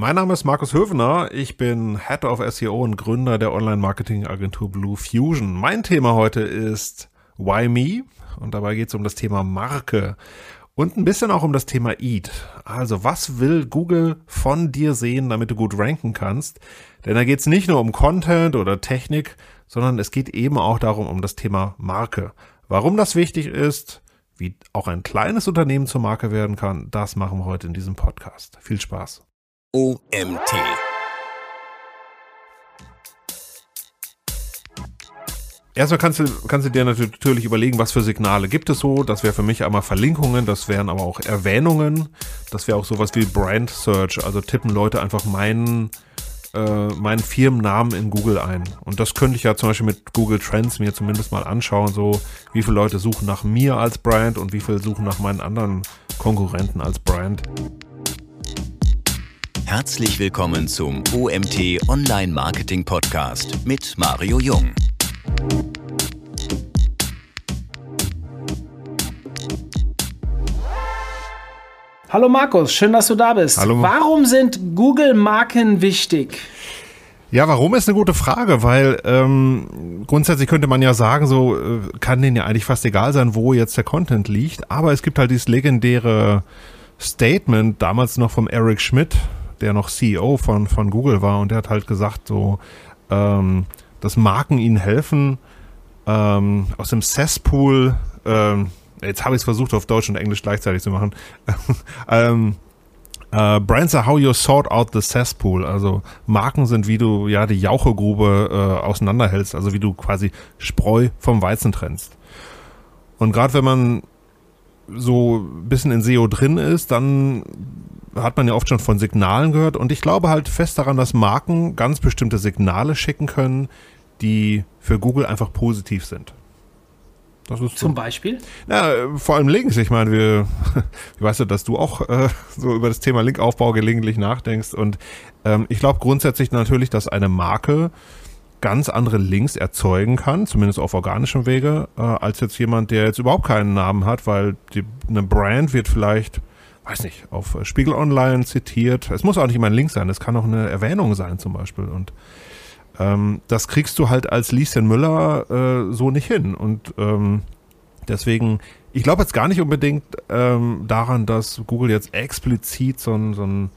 Mein Name ist Markus Höfner. Ich bin Head of SEO und Gründer der Online-Marketing-Agentur Blue Fusion. Mein Thema heute ist Why Me? Und dabei geht es um das Thema Marke und ein bisschen auch um das Thema Eat. Also was will Google von dir sehen, damit du gut ranken kannst? Denn da geht es nicht nur um Content oder Technik, sondern es geht eben auch darum, um das Thema Marke. Warum das wichtig ist, wie auch ein kleines Unternehmen zur Marke werden kann, das machen wir heute in diesem Podcast. Viel Spaß. OMT. Erstmal kannst du, kannst du dir natürlich überlegen, was für Signale gibt es so. Das wäre für mich einmal Verlinkungen, das wären aber auch Erwähnungen. Das wäre auch sowas wie Brand Search. Also tippen Leute einfach meinen, äh, meinen Firmennamen in Google ein. Und das könnte ich ja zum Beispiel mit Google Trends mir zumindest mal anschauen. So, wie viele Leute suchen nach mir als Brand und wie viele suchen nach meinen anderen Konkurrenten als Brand. Herzlich willkommen zum OMT Online Marketing Podcast mit Mario Jung. Hallo Markus, schön, dass du da bist. Hallo. Warum sind Google-Marken wichtig? Ja, warum ist eine gute Frage, weil ähm, grundsätzlich könnte man ja sagen, so äh, kann denen ja eigentlich fast egal sein, wo jetzt der Content liegt, aber es gibt halt dieses legendäre Statement, damals noch vom Eric Schmidt, der noch CEO von, von Google war und der hat halt gesagt, so, ähm, dass Marken ihnen helfen, ähm, aus dem Cesspool, ähm, jetzt habe ich es versucht auf Deutsch und Englisch gleichzeitig zu machen, ähm, Uh, Brands are how you sort out the cesspool. Also Marken sind, wie du ja die Jauchegrube äh, auseinanderhältst, also wie du quasi Spreu vom Weizen trennst. Und gerade wenn man so ein bisschen in SEO drin ist, dann hat man ja oft schon von Signalen gehört und ich glaube halt fest daran, dass Marken ganz bestimmte Signale schicken können, die für Google einfach positiv sind. Das ist Zum so. Beispiel? Ja, vor allem Links. Ich meine, wir, ich weiß ja, dass du auch äh, so über das Thema Linkaufbau gelegentlich nachdenkst. Und ähm, ich glaube grundsätzlich natürlich, dass eine Marke ganz andere Links erzeugen kann, zumindest auf organischem Wege, äh, als jetzt jemand, der jetzt überhaupt keinen Namen hat, weil die, eine Brand wird vielleicht weiß nicht, auf Spiegel Online zitiert. Es muss auch nicht immer ein Link sein, es kann auch eine Erwähnung sein zum Beispiel. Und ähm, das kriegst du halt als Lieschen Müller äh, so nicht hin. Und ähm, deswegen, ich glaube jetzt gar nicht unbedingt ähm, daran, dass Google jetzt explizit so ein, so ein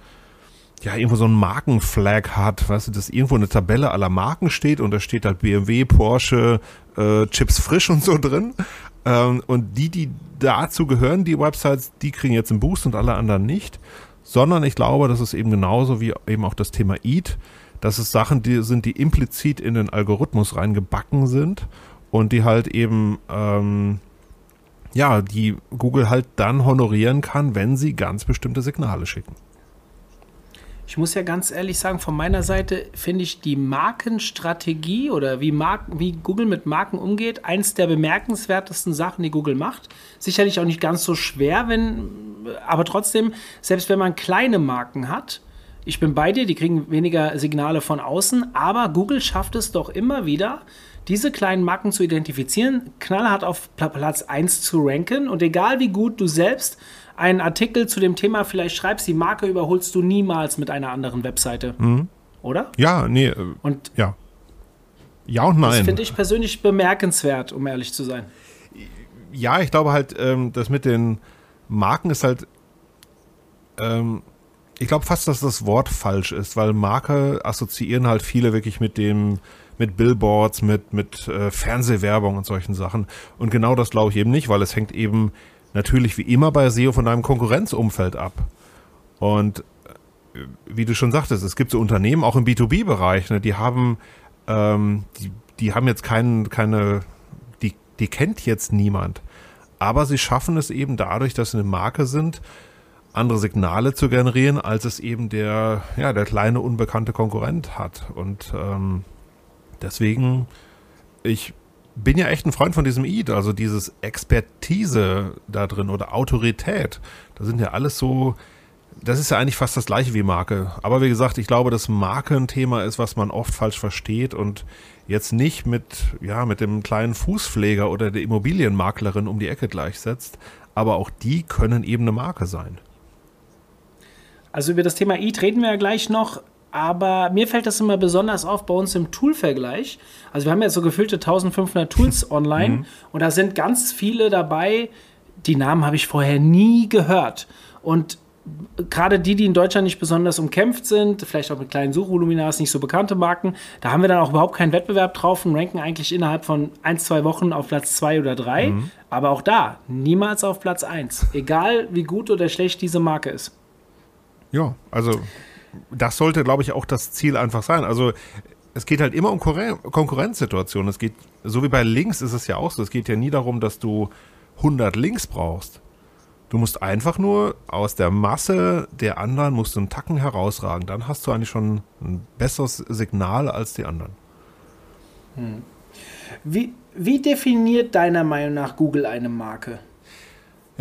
ja, irgendwo so ein Markenflag hat, weißt du, dass irgendwo eine Tabelle aller Marken steht und da steht halt BMW, Porsche, äh, Chips frisch und so drin. Ähm, und die, die dazu gehören, die Websites, die kriegen jetzt einen Boost und alle anderen nicht. Sondern ich glaube, das ist eben genauso wie eben auch das Thema Eat, dass es Sachen die sind, die implizit in den Algorithmus reingebacken sind und die halt eben, ähm, ja, die Google halt dann honorieren kann, wenn sie ganz bestimmte Signale schicken. Ich muss ja ganz ehrlich sagen, von meiner Seite finde ich die Markenstrategie oder wie, Marken, wie Google mit Marken umgeht, eins der bemerkenswertesten Sachen, die Google macht. Sicherlich auch nicht ganz so schwer, wenn, aber trotzdem, selbst wenn man kleine Marken hat, ich bin bei dir, die kriegen weniger Signale von außen, aber Google schafft es doch immer wieder, diese kleinen Marken zu identifizieren, knallhart auf Platz 1 zu ranken und egal wie gut du selbst einen Artikel zu dem Thema vielleicht schreibst, die Marke überholst du niemals mit einer anderen Webseite. Mhm. Oder? Ja, nee. Äh, und ja. Ja und nein. Das finde ich persönlich bemerkenswert, um ehrlich zu sein. Ja, ich glaube halt, ähm, das mit den Marken ist halt. Ähm, ich glaube fast, dass das Wort falsch ist, weil Marke assoziieren halt viele wirklich mit dem, mit Billboards, mit, mit äh, Fernsehwerbung und solchen Sachen. Und genau das glaube ich eben nicht, weil es hängt eben natürlich wie immer bei SEO von deinem Konkurrenzumfeld ab. Und äh, wie du schon sagtest, es gibt so Unternehmen, auch im B2B-Bereich, ne, die haben, ähm, die, die haben jetzt keinen, keine, die, die kennt jetzt niemand. Aber sie schaffen es eben dadurch, dass sie eine Marke sind, andere Signale zu generieren, als es eben der, ja, der kleine unbekannte Konkurrent hat. Und ähm, deswegen, ich bin ja echt ein Freund von diesem Eid, also dieses Expertise da drin oder Autorität. Da sind ja alles so, das ist ja eigentlich fast das gleiche wie Marke. Aber wie gesagt, ich glaube, dass Marke ein Thema ist, was man oft falsch versteht und jetzt nicht mit, ja, mit dem kleinen Fußpfleger oder der Immobilienmaklerin um die Ecke gleichsetzt. Aber auch die können eben eine Marke sein. Also über das Thema Eat reden wir ja gleich noch. Aber mir fällt das immer besonders auf bei uns im Tool-Vergleich. Also wir haben ja so gefüllte 1500 Tools online mhm. und da sind ganz viele dabei, die Namen habe ich vorher nie gehört. Und gerade die, die in Deutschland nicht besonders umkämpft sind, vielleicht auch mit kleinen Suchvoluminas, nicht so bekannte Marken, da haben wir dann auch überhaupt keinen Wettbewerb drauf und ranken eigentlich innerhalb von ein, zwei Wochen auf Platz zwei oder drei. Mhm. Aber auch da, niemals auf Platz eins. Egal wie gut oder schlecht diese Marke ist. Ja, also das sollte, glaube ich, auch das Ziel einfach sein. Also es geht halt immer um Konkurrenzsituationen. Es geht, so wie bei Links ist es ja auch so, es geht ja nie darum, dass du 100 Links brauchst. Du musst einfach nur aus der Masse der anderen musst du einen Tacken herausragen. Dann hast du eigentlich schon ein besseres Signal als die anderen. Hm. Wie, wie definiert deiner Meinung nach Google eine Marke?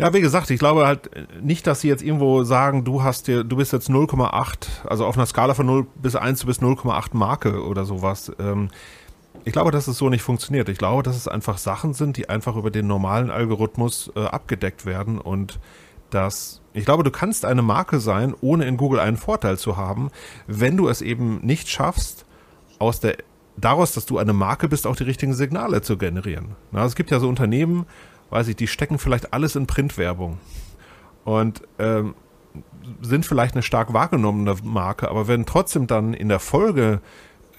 Ja, wie gesagt, ich glaube halt nicht, dass sie jetzt irgendwo sagen, du hast dir, du bist jetzt 0,8, also auf einer Skala von 0 bis 1, du bist 0,8 Marke oder sowas. Ähm, ich glaube, dass es so nicht funktioniert. Ich glaube, dass es einfach Sachen sind, die einfach über den normalen Algorithmus äh, abgedeckt werden und dass ich glaube, du kannst eine Marke sein, ohne in Google einen Vorteil zu haben, wenn du es eben nicht schaffst, aus der daraus, dass du eine Marke bist, auch die richtigen Signale zu generieren. Na, es gibt ja so Unternehmen, weiß ich, die stecken vielleicht alles in Printwerbung und ähm, sind vielleicht eine stark wahrgenommene Marke, aber wenn trotzdem dann in der Folge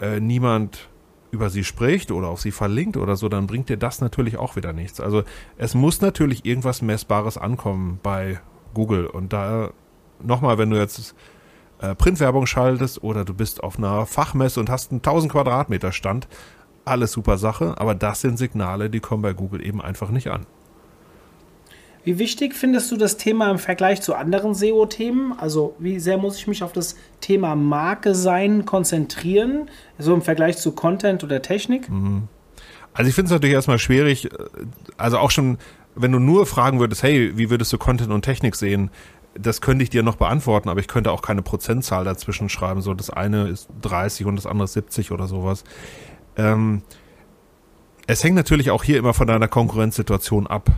äh, niemand über sie spricht oder auf sie verlinkt oder so, dann bringt dir das natürlich auch wieder nichts. Also es muss natürlich irgendwas Messbares ankommen bei Google. Und da nochmal, wenn du jetzt äh, Printwerbung schaltest oder du bist auf einer Fachmesse und hast einen 1000 Quadratmeter Stand, alles super Sache, aber das sind Signale, die kommen bei Google eben einfach nicht an. Wie wichtig findest du das Thema im Vergleich zu anderen SEO-Themen? Also wie sehr muss ich mich auf das Thema Marke sein konzentrieren, so im Vergleich zu Content oder Technik? Mhm. Also ich finde es natürlich erstmal schwierig, äh, also auch schon, wenn du nur fragen würdest, hey, wie würdest du Content und Technik sehen? Das könnte ich dir noch beantworten, aber ich könnte auch keine Prozentzahl dazwischen schreiben. So, das eine ist 30 und das andere ist 70 oder sowas. Ähm, es hängt natürlich auch hier immer von deiner Konkurrenzsituation ab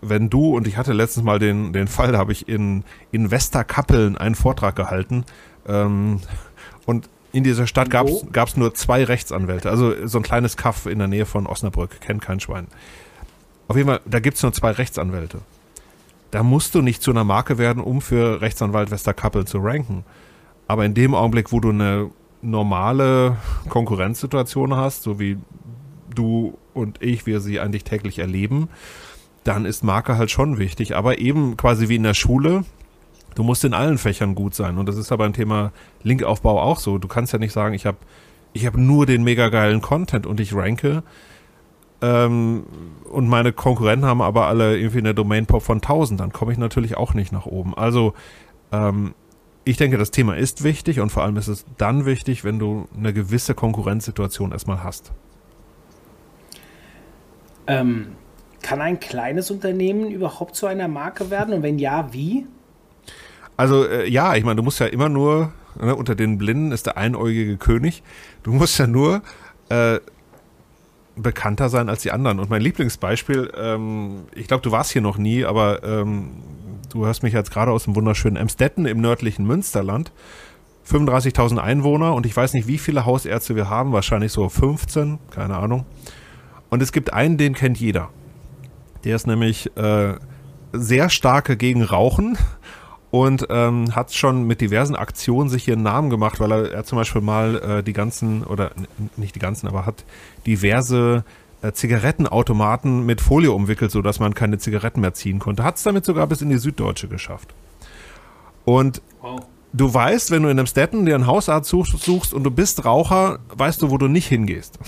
wenn du, und ich hatte letztens mal den, den Fall, da habe ich in, in Westerkappeln einen Vortrag gehalten ähm, und in dieser Stadt gab es nur zwei Rechtsanwälte, also so ein kleines Kaff in der Nähe von Osnabrück, kennt kein Schwein. Auf jeden Fall, da gibt es nur zwei Rechtsanwälte. Da musst du nicht zu einer Marke werden, um für Rechtsanwalt Westerkappeln zu ranken. Aber in dem Augenblick, wo du eine normale Konkurrenzsituation hast, so wie du und ich, wir sie eigentlich täglich erleben, dann ist Marke halt schon wichtig. Aber eben quasi wie in der Schule, du musst in allen Fächern gut sein. Und das ist aber ein Thema Linkaufbau auch so. Du kannst ja nicht sagen, ich habe ich hab nur den mega geilen Content und ich ranke. Ähm, und meine Konkurrenten haben aber alle irgendwie eine Domain-Pop von 1000. Dann komme ich natürlich auch nicht nach oben. Also ähm, ich denke, das Thema ist wichtig und vor allem ist es dann wichtig, wenn du eine gewisse Konkurrenzsituation erstmal hast. Ähm, kann ein kleines Unternehmen überhaupt zu einer Marke werden? Und wenn ja, wie? Also äh, ja, ich meine, du musst ja immer nur, ne, unter den Blinden ist der einäugige König, du musst ja nur äh, bekannter sein als die anderen. Und mein Lieblingsbeispiel, ähm, ich glaube, du warst hier noch nie, aber ähm, du hörst mich jetzt gerade aus dem wunderschönen Emstetten im nördlichen Münsterland. 35.000 Einwohner und ich weiß nicht, wie viele Hausärzte wir haben, wahrscheinlich so 15, keine Ahnung. Und es gibt einen, den kennt jeder. Der ist nämlich äh, sehr stark gegen Rauchen und ähm, hat schon mit diversen Aktionen sich hier einen Namen gemacht, weil er, er zum Beispiel mal äh, die ganzen, oder nicht die ganzen, aber hat diverse äh, Zigarettenautomaten mit Folie umwickelt, sodass man keine Zigaretten mehr ziehen konnte. Hat es damit sogar bis in die Süddeutsche geschafft. Und wow du weißt, wenn du in einem Städten dir einen Hausarzt suchst, suchst und du bist Raucher, weißt du, wo du nicht hingehst.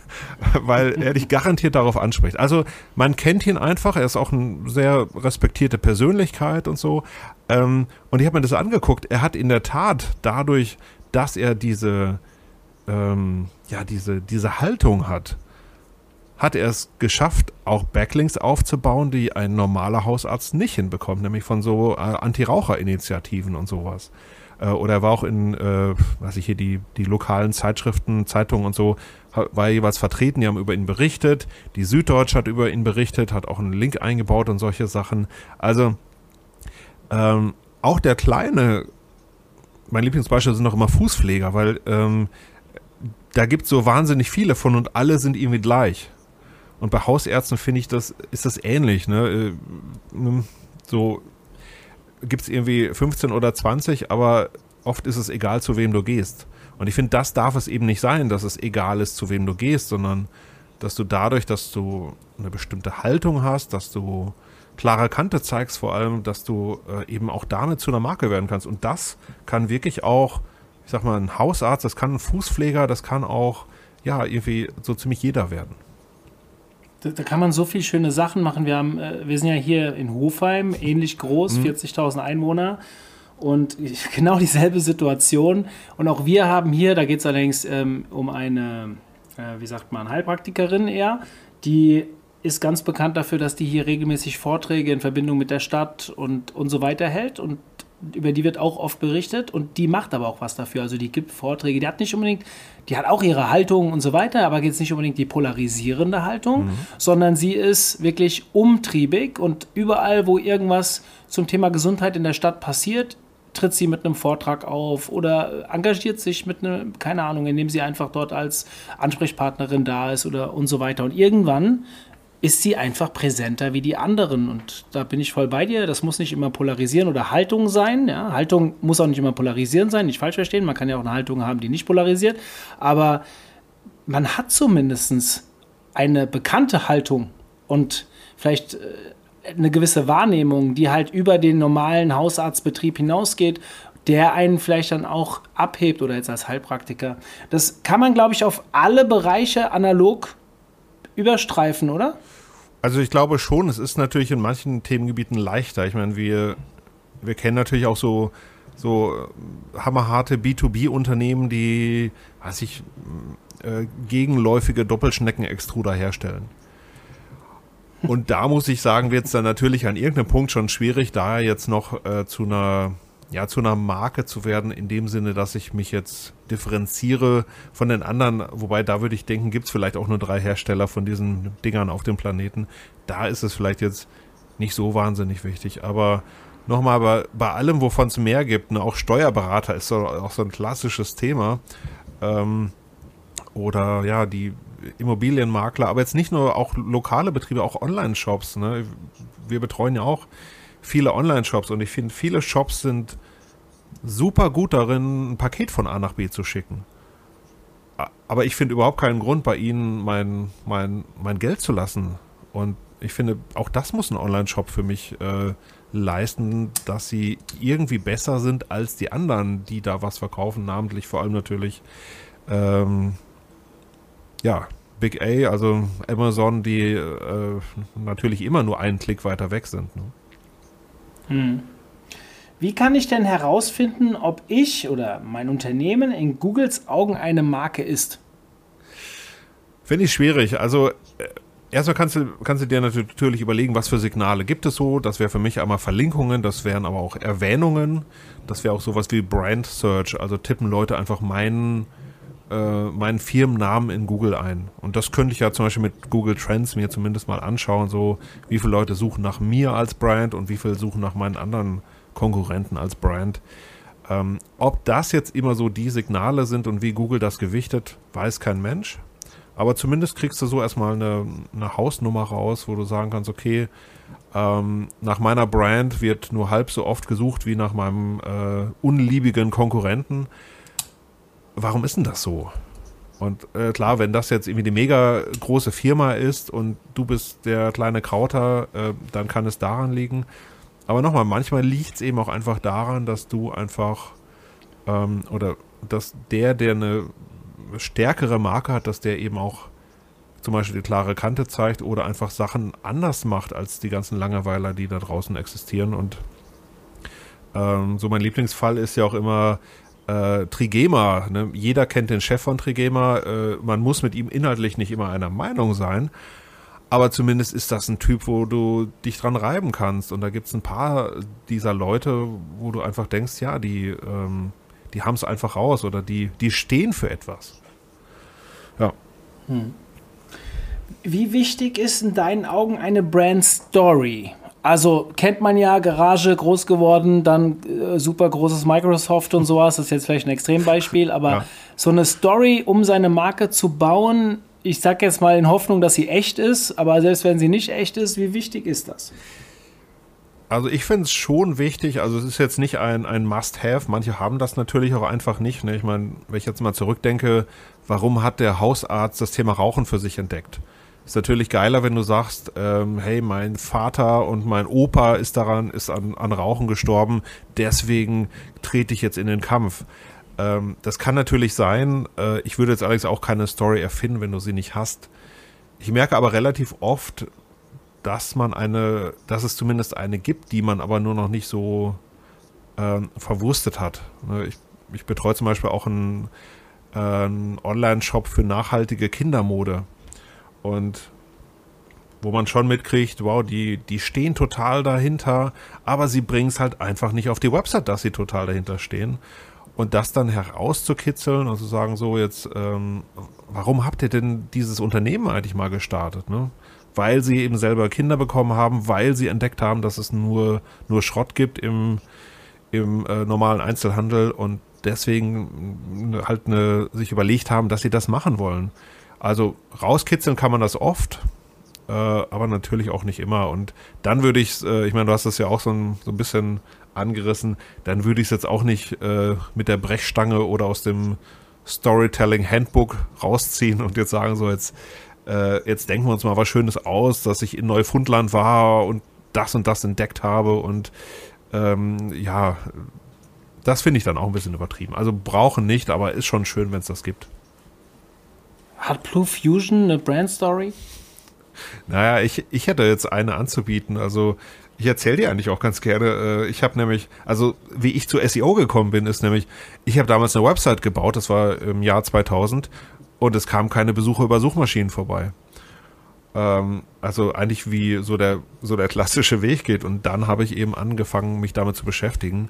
Weil er dich garantiert darauf anspricht. Also man kennt ihn einfach, er ist auch eine sehr respektierte Persönlichkeit und so. Ähm, und ich habe mir das angeguckt, er hat in der Tat dadurch, dass er diese, ähm, ja, diese, diese Haltung hat, hat er es geschafft, auch Backlinks aufzubauen, die ein normaler Hausarzt nicht hinbekommt, nämlich von so äh, Anti-Raucher-Initiativen und sowas. Äh, oder er war auch in, äh, was ich hier, die, die lokalen Zeitschriften, Zeitungen und so, war jeweils vertreten, die haben über ihn berichtet. Die Süddeutsche hat über ihn berichtet, hat auch einen Link eingebaut und solche Sachen. Also, ähm, auch der kleine mein Lieblingsbeispiel sind noch immer Fußpfleger, weil ähm, da gibt es so wahnsinnig viele von und alle sind irgendwie gleich. Und bei Hausärzten finde ich, das ist das ähnlich. Ne? Äh, so gibt es irgendwie 15 oder 20, aber oft ist es egal, zu wem du gehst. Und ich finde, das darf es eben nicht sein, dass es egal ist, zu wem du gehst, sondern dass du dadurch, dass du eine bestimmte Haltung hast, dass du klare Kante zeigst, vor allem, dass du äh, eben auch damit zu einer Marke werden kannst. Und das kann wirklich auch, ich sag mal, ein Hausarzt, das kann ein Fußpfleger, das kann auch, ja, irgendwie so ziemlich jeder werden. Da, da kann man so viele schöne Sachen machen. Wir, haben, äh, wir sind ja hier in Hofheim, ähnlich groß, mhm. 40.000 Einwohner. Und genau dieselbe Situation. Und auch wir haben hier, da geht es allerdings ähm, um eine, äh, wie sagt man, Heilpraktikerin eher, die ist ganz bekannt dafür, dass die hier regelmäßig Vorträge in Verbindung mit der Stadt und, und so weiter hält und über die wird auch oft berichtet und die macht aber auch was dafür. Also die gibt Vorträge, die hat nicht unbedingt, die hat auch ihre Haltung und so weiter, aber jetzt nicht unbedingt die polarisierende Haltung, mhm. sondern sie ist wirklich umtriebig und überall, wo irgendwas zum Thema Gesundheit in der Stadt passiert, tritt sie mit einem Vortrag auf oder engagiert sich mit einem, keine Ahnung, indem sie einfach dort als Ansprechpartnerin da ist oder und so weiter. Und irgendwann ist sie einfach präsenter wie die anderen. Und da bin ich voll bei dir. Das muss nicht immer polarisieren oder Haltung sein. Ja? Haltung muss auch nicht immer polarisieren sein, nicht falsch verstehen. Man kann ja auch eine Haltung haben, die nicht polarisiert. Aber man hat zumindest eine bekannte Haltung und vielleicht äh, eine gewisse Wahrnehmung, die halt über den normalen Hausarztbetrieb hinausgeht, der einen vielleicht dann auch abhebt oder jetzt als Heilpraktiker. Das kann man, glaube ich, auf alle Bereiche analog überstreifen, oder? Also ich glaube schon, es ist natürlich in manchen Themengebieten leichter. Ich meine, wir, wir kennen natürlich auch so, so äh, hammerharte B2B-Unternehmen, die, weiß ich, äh, gegenläufige Doppelschnecken-Extruder herstellen. Und da muss ich sagen, wird es dann natürlich an irgendeinem Punkt schon schwierig, da jetzt noch äh, zu einer ja, zu einer Marke zu werden, in dem Sinne, dass ich mich jetzt differenziere von den anderen, wobei da würde ich denken, gibt es vielleicht auch nur drei Hersteller von diesen Dingern auf dem Planeten. Da ist es vielleicht jetzt nicht so wahnsinnig wichtig, aber nochmal, bei, bei allem, wovon es mehr gibt, ne, auch Steuerberater ist so, auch so ein klassisches Thema. Ähm, oder ja, die Immobilienmakler, aber jetzt nicht nur auch lokale Betriebe, auch Online-Shops. Ne? Wir betreuen ja auch viele Online-Shops und ich finde, viele Shops sind super gut darin, ein Paket von A nach B zu schicken. Aber ich finde überhaupt keinen Grund, bei ihnen mein, mein, mein Geld zu lassen. Und ich finde, auch das muss ein Online-Shop für mich äh, leisten, dass sie irgendwie besser sind als die anderen, die da was verkaufen, namentlich vor allem natürlich, ähm, ja, Big A, also Amazon, die äh, natürlich immer nur einen Klick weiter weg sind. Ne? Hm. Wie kann ich denn herausfinden, ob ich oder mein Unternehmen in Googles Augen eine Marke ist? Finde ich schwierig. Also äh, erstmal kannst du, kannst du dir natürlich überlegen, was für Signale gibt es so. Das wäre für mich einmal Verlinkungen, das wären aber auch Erwähnungen. Das wäre auch sowas wie Brand Search. Also tippen Leute einfach meinen äh, meinen Firmennamen in Google ein. Und das könnte ich ja zum Beispiel mit Google Trends mir zumindest mal anschauen, so wie viele Leute suchen nach mir als Brand und wie viele suchen nach meinen anderen Konkurrenten als Brand. Ähm, ob das jetzt immer so die Signale sind und wie Google das gewichtet, weiß kein Mensch. Aber zumindest kriegst du so erstmal eine, eine Hausnummer raus, wo du sagen kannst, okay, ähm, nach meiner Brand wird nur halb so oft gesucht wie nach meinem äh, unliebigen Konkurrenten warum ist denn das so? Und äh, klar, wenn das jetzt irgendwie eine mega große Firma ist und du bist der kleine Krauter, äh, dann kann es daran liegen. Aber nochmal, manchmal liegt es eben auch einfach daran, dass du einfach ähm, oder dass der, der eine stärkere Marke hat, dass der eben auch zum Beispiel die klare Kante zeigt oder einfach Sachen anders macht als die ganzen Langeweiler, die da draußen existieren. Und ähm, so mein Lieblingsfall ist ja auch immer äh, Trigema, ne? jeder kennt den Chef von Trigema, äh, man muss mit ihm inhaltlich nicht immer einer Meinung sein, aber zumindest ist das ein Typ, wo du dich dran reiben kannst. Und da gibt es ein paar dieser Leute, wo du einfach denkst, ja, die, ähm, die haben es einfach raus oder die, die stehen für etwas. Ja. Hm. Wie wichtig ist in deinen Augen eine Brand Story? Also kennt man ja, Garage groß geworden, dann äh, super großes Microsoft und sowas, das ist jetzt vielleicht ein Extrembeispiel, aber ja. so eine Story, um seine Marke zu bauen, ich sag jetzt mal in Hoffnung, dass sie echt ist, aber selbst wenn sie nicht echt ist, wie wichtig ist das? Also ich finde es schon wichtig, also es ist jetzt nicht ein, ein Must-Have, manche haben das natürlich auch einfach nicht. Ne? Ich meine, wenn ich jetzt mal zurückdenke, warum hat der Hausarzt das Thema Rauchen für sich entdeckt? Ist natürlich geiler, wenn du sagst, ähm, hey, mein Vater und mein Opa ist daran, ist an, an Rauchen gestorben, deswegen trete ich jetzt in den Kampf. Ähm, das kann natürlich sein. Äh, ich würde jetzt allerdings auch keine Story erfinden, wenn du sie nicht hast. Ich merke aber relativ oft, dass man eine, dass es zumindest eine gibt, die man aber nur noch nicht so äh, verwurstet hat. Ne, ich, ich betreue zum Beispiel auch einen, äh, einen Online-Shop für nachhaltige Kindermode. Und wo man schon mitkriegt, wow, die, die stehen total dahinter, aber sie bringen es halt einfach nicht auf die Website, dass sie total dahinter stehen. Und das dann herauszukitzeln und zu sagen, so jetzt, ähm, warum habt ihr denn dieses Unternehmen eigentlich mal gestartet? Ne? weil sie eben selber Kinder bekommen haben, weil sie entdeckt haben, dass es nur, nur Schrott gibt im, im äh, normalen Einzelhandel und deswegen halt eine, sich überlegt haben, dass sie das machen wollen. Also rauskitzeln kann man das oft, äh, aber natürlich auch nicht immer. Und dann würde ich, äh, ich meine, du hast das ja auch so ein, so ein bisschen angerissen, dann würde ich es jetzt auch nicht äh, mit der Brechstange oder aus dem Storytelling Handbook rausziehen und jetzt sagen, so jetzt äh, jetzt denken wir uns mal was Schönes aus, dass ich in Neufundland war und das und das entdeckt habe und ähm, ja, das finde ich dann auch ein bisschen übertrieben. Also brauchen nicht, aber ist schon schön, wenn es das gibt. Hat Blue Fusion eine Brand Story? Naja, ich, ich hätte jetzt eine anzubieten. Also ich erzähle dir eigentlich auch ganz gerne. Äh, ich habe nämlich, also wie ich zu SEO gekommen bin, ist nämlich, ich habe damals eine Website gebaut, das war im Jahr 2000 und es kamen keine Besucher über Suchmaschinen vorbei. Ähm, also eigentlich wie so der, so der klassische Weg geht. Und dann habe ich eben angefangen, mich damit zu beschäftigen.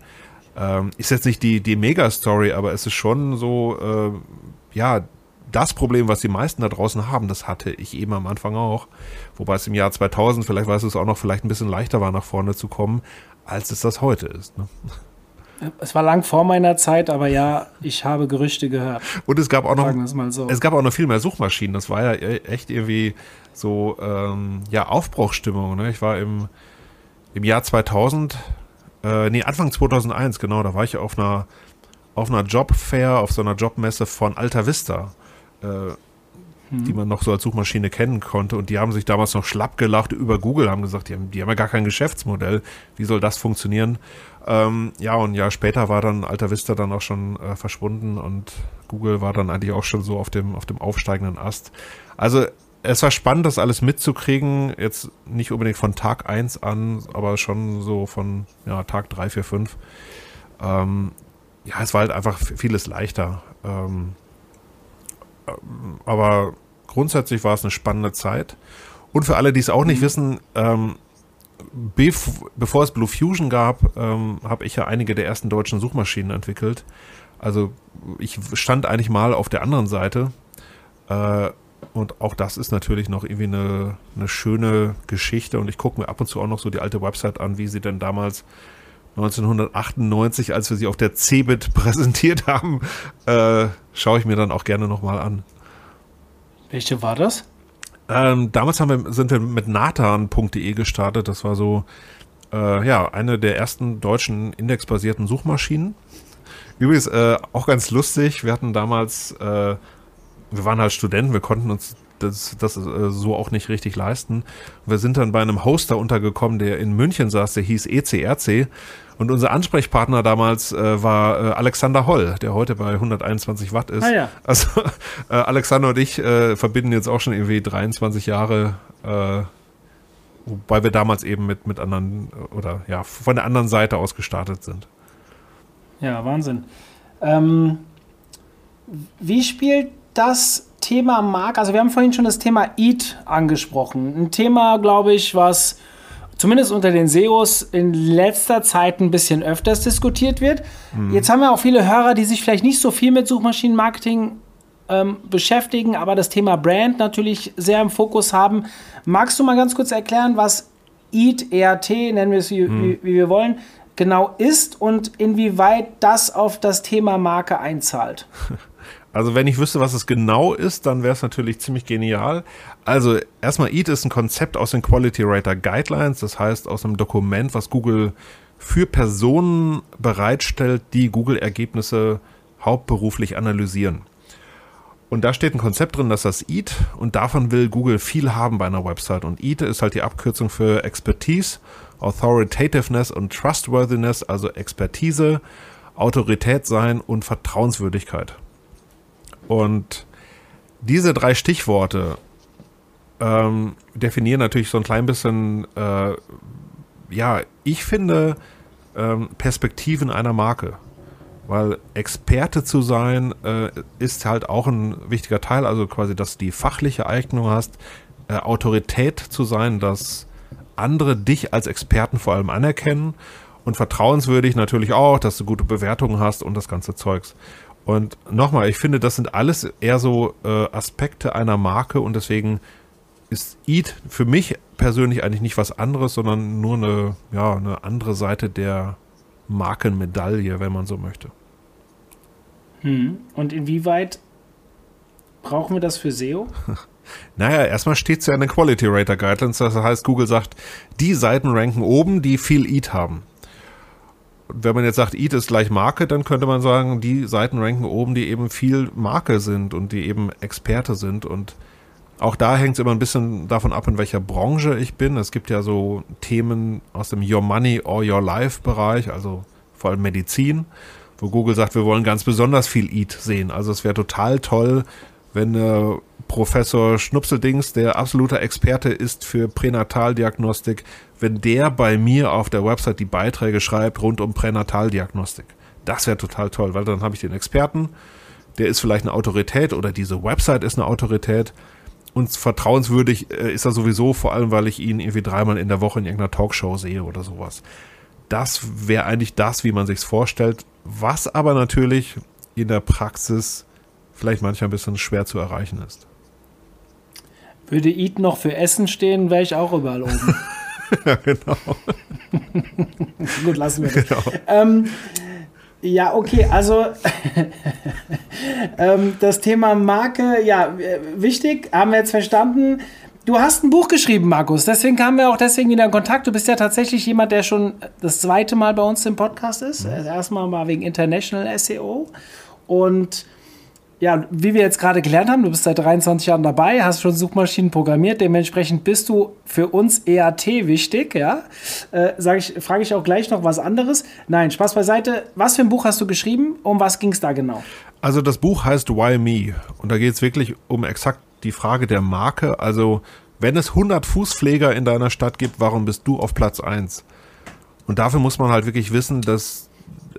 Ähm, ist jetzt nicht die, die Mega-Story, aber es ist schon so, äh, ja, das Problem, was die meisten da draußen haben, das hatte ich eben am Anfang auch. Wobei es im Jahr 2000, vielleicht weißt du es auch noch, vielleicht ein bisschen leichter war, nach vorne zu kommen, als es das heute ist. Ne? Es war lang vor meiner Zeit, aber ja, ich habe Gerüchte gehört. Und es gab auch noch, so. es gab auch noch viel mehr Suchmaschinen. Das war ja e-, echt irgendwie so, ähm, ja, Aufbruchstimmung. Ne? Ich war im, im Jahr 2000, äh, nee, Anfang 2001, genau, da war ich auf einer, auf einer Jobfair, auf so einer Jobmesse von Alta Vista. Äh, die man noch so als Suchmaschine kennen konnte. Und die haben sich damals noch schlapp gelacht über Google, haben gesagt, die haben, die haben ja gar kein Geschäftsmodell. Wie soll das funktionieren? Ähm, ja, und ein Jahr später war dann Alta Vista dann auch schon äh, verschwunden und Google war dann eigentlich auch schon so auf dem, auf dem aufsteigenden Ast. Also es war spannend, das alles mitzukriegen. Jetzt nicht unbedingt von Tag 1 an, aber schon so von ja, Tag 3, 4, 5. Ähm, ja, es war halt einfach vieles leichter. Ähm, aber grundsätzlich war es eine spannende Zeit. Und für alle, die es auch nicht mhm. wissen, ähm, bev bevor es Blue Fusion gab, ähm, habe ich ja einige der ersten deutschen Suchmaschinen entwickelt. Also ich stand eigentlich mal auf der anderen Seite. Äh, und auch das ist natürlich noch irgendwie eine, eine schöne Geschichte. Und ich gucke mir ab und zu auch noch so die alte Website an, wie sie denn damals 1998, als wir sie auf der CeBIT präsentiert haben, äh, schaue ich mir dann auch gerne nochmal an. Welche war das? Ähm, damals haben wir, sind wir mit natan.de gestartet. Das war so äh, ja eine der ersten deutschen indexbasierten Suchmaschinen. Übrigens äh, auch ganz lustig. Wir hatten damals, äh, wir waren halt Studenten, wir konnten uns das, das äh, so auch nicht richtig leisten. Wir sind dann bei einem Hoster untergekommen, der in München saß, der hieß ECRC. Und unser Ansprechpartner damals äh, war äh, Alexander Holl, der heute bei 121 Watt ist. Ah, ja. Also äh, Alexander und ich äh, verbinden jetzt auch schon irgendwie 23 Jahre, äh, wobei wir damals eben mit, mit anderen oder ja, von der anderen Seite aus gestartet sind. Ja, Wahnsinn. Ähm, wie spielt das Thema Marke, also wir haben vorhin schon das Thema Eat angesprochen. Ein Thema, glaube ich, was zumindest unter den SEOs in letzter Zeit ein bisschen öfters diskutiert wird. Mhm. Jetzt haben wir auch viele Hörer, die sich vielleicht nicht so viel mit Suchmaschinenmarketing ähm, beschäftigen, aber das Thema Brand natürlich sehr im Fokus haben. Magst du mal ganz kurz erklären, was EAT, ERT, nennen wir es wie, hm. wie, wie wir wollen, genau ist und inwieweit das auf das Thema Marke einzahlt. Also wenn ich wüsste, was es genau ist, dann wäre es natürlich ziemlich genial. Also erstmal EAT ist ein Konzept aus den Quality Rater Guidelines, das heißt aus einem Dokument, was Google für Personen bereitstellt, die Google-Ergebnisse hauptberuflich analysieren. Und da steht ein Konzept drin, das das EAT und davon will Google viel haben bei einer Website. Und EAT ist halt die Abkürzung für Expertise, Authoritativeness und Trustworthiness, also Expertise, Autorität sein und Vertrauenswürdigkeit. Und diese drei Stichworte ähm, definieren natürlich so ein klein bisschen, äh, ja, ich finde ähm, Perspektiven einer Marke. Weil Experte zu sein äh, ist halt auch ein wichtiger Teil, also quasi, dass die fachliche Eignung hast, äh, Autorität zu sein, dass andere dich als Experten vor allem anerkennen und vertrauenswürdig natürlich auch, dass du gute Bewertungen hast und das ganze Zeugs. Und nochmal, ich finde, das sind alles eher so äh, Aspekte einer Marke und deswegen ist Eat für mich persönlich eigentlich nicht was anderes, sondern nur eine, ja, eine andere Seite der Markenmedaille, wenn man so möchte. Hm. Und inwieweit brauchen wir das für SEO? Naja, erstmal steht es ja in den Quality Rater Guidelines. Das heißt, Google sagt, die Seiten ranken oben, die viel Eat haben wenn man jetzt sagt, EAT ist gleich Marke, dann könnte man sagen, die Seiten ranken oben, die eben viel Marke sind und die eben Experte sind. Und auch da hängt es immer ein bisschen davon ab, in welcher Branche ich bin. Es gibt ja so Themen aus dem Your Money or Your Life Bereich, also vor allem Medizin, wo Google sagt, wir wollen ganz besonders viel EAT sehen. Also es wäre total toll, wenn äh, Professor Schnupseldings, der absoluter Experte ist für Pränataldiagnostik, wenn der bei mir auf der Website die Beiträge schreibt rund um Pränataldiagnostik. Das wäre total toll, weil dann habe ich den Experten, der ist vielleicht eine Autorität oder diese Website ist eine Autorität und vertrauenswürdig äh, ist er sowieso, vor allem weil ich ihn irgendwie dreimal in der Woche in irgendeiner Talkshow sehe oder sowas. Das wäre eigentlich das, wie man sich's vorstellt, was aber natürlich in der Praxis vielleicht manchmal ein bisschen schwer zu erreichen ist. Würde Eat noch für Essen stehen, wäre ich auch überall oben. ja, genau. Gut, lassen wir das. Genau. Ähm, ja, okay, also ähm, das Thema Marke, ja, wichtig, haben wir jetzt verstanden. Du hast ein Buch geschrieben, Markus, deswegen kamen wir auch deswegen wieder in Kontakt. Du bist ja tatsächlich jemand, der schon das zweite Mal bei uns im Podcast ist. Mhm. Erstmal mal wegen International SEO und ja, wie wir jetzt gerade gelernt haben, du bist seit 23 Jahren dabei, hast schon Suchmaschinen programmiert, dementsprechend bist du für uns EAT wichtig, ja. Äh, sag ich, frage ich auch gleich noch was anderes. Nein, Spaß beiseite. Was für ein Buch hast du geschrieben? Um was ging es da genau? Also das Buch heißt Why Me und da geht es wirklich um exakt die Frage der Marke. Also wenn es 100 Fußpfleger in deiner Stadt gibt, warum bist du auf Platz 1? Und dafür muss man halt wirklich wissen, dass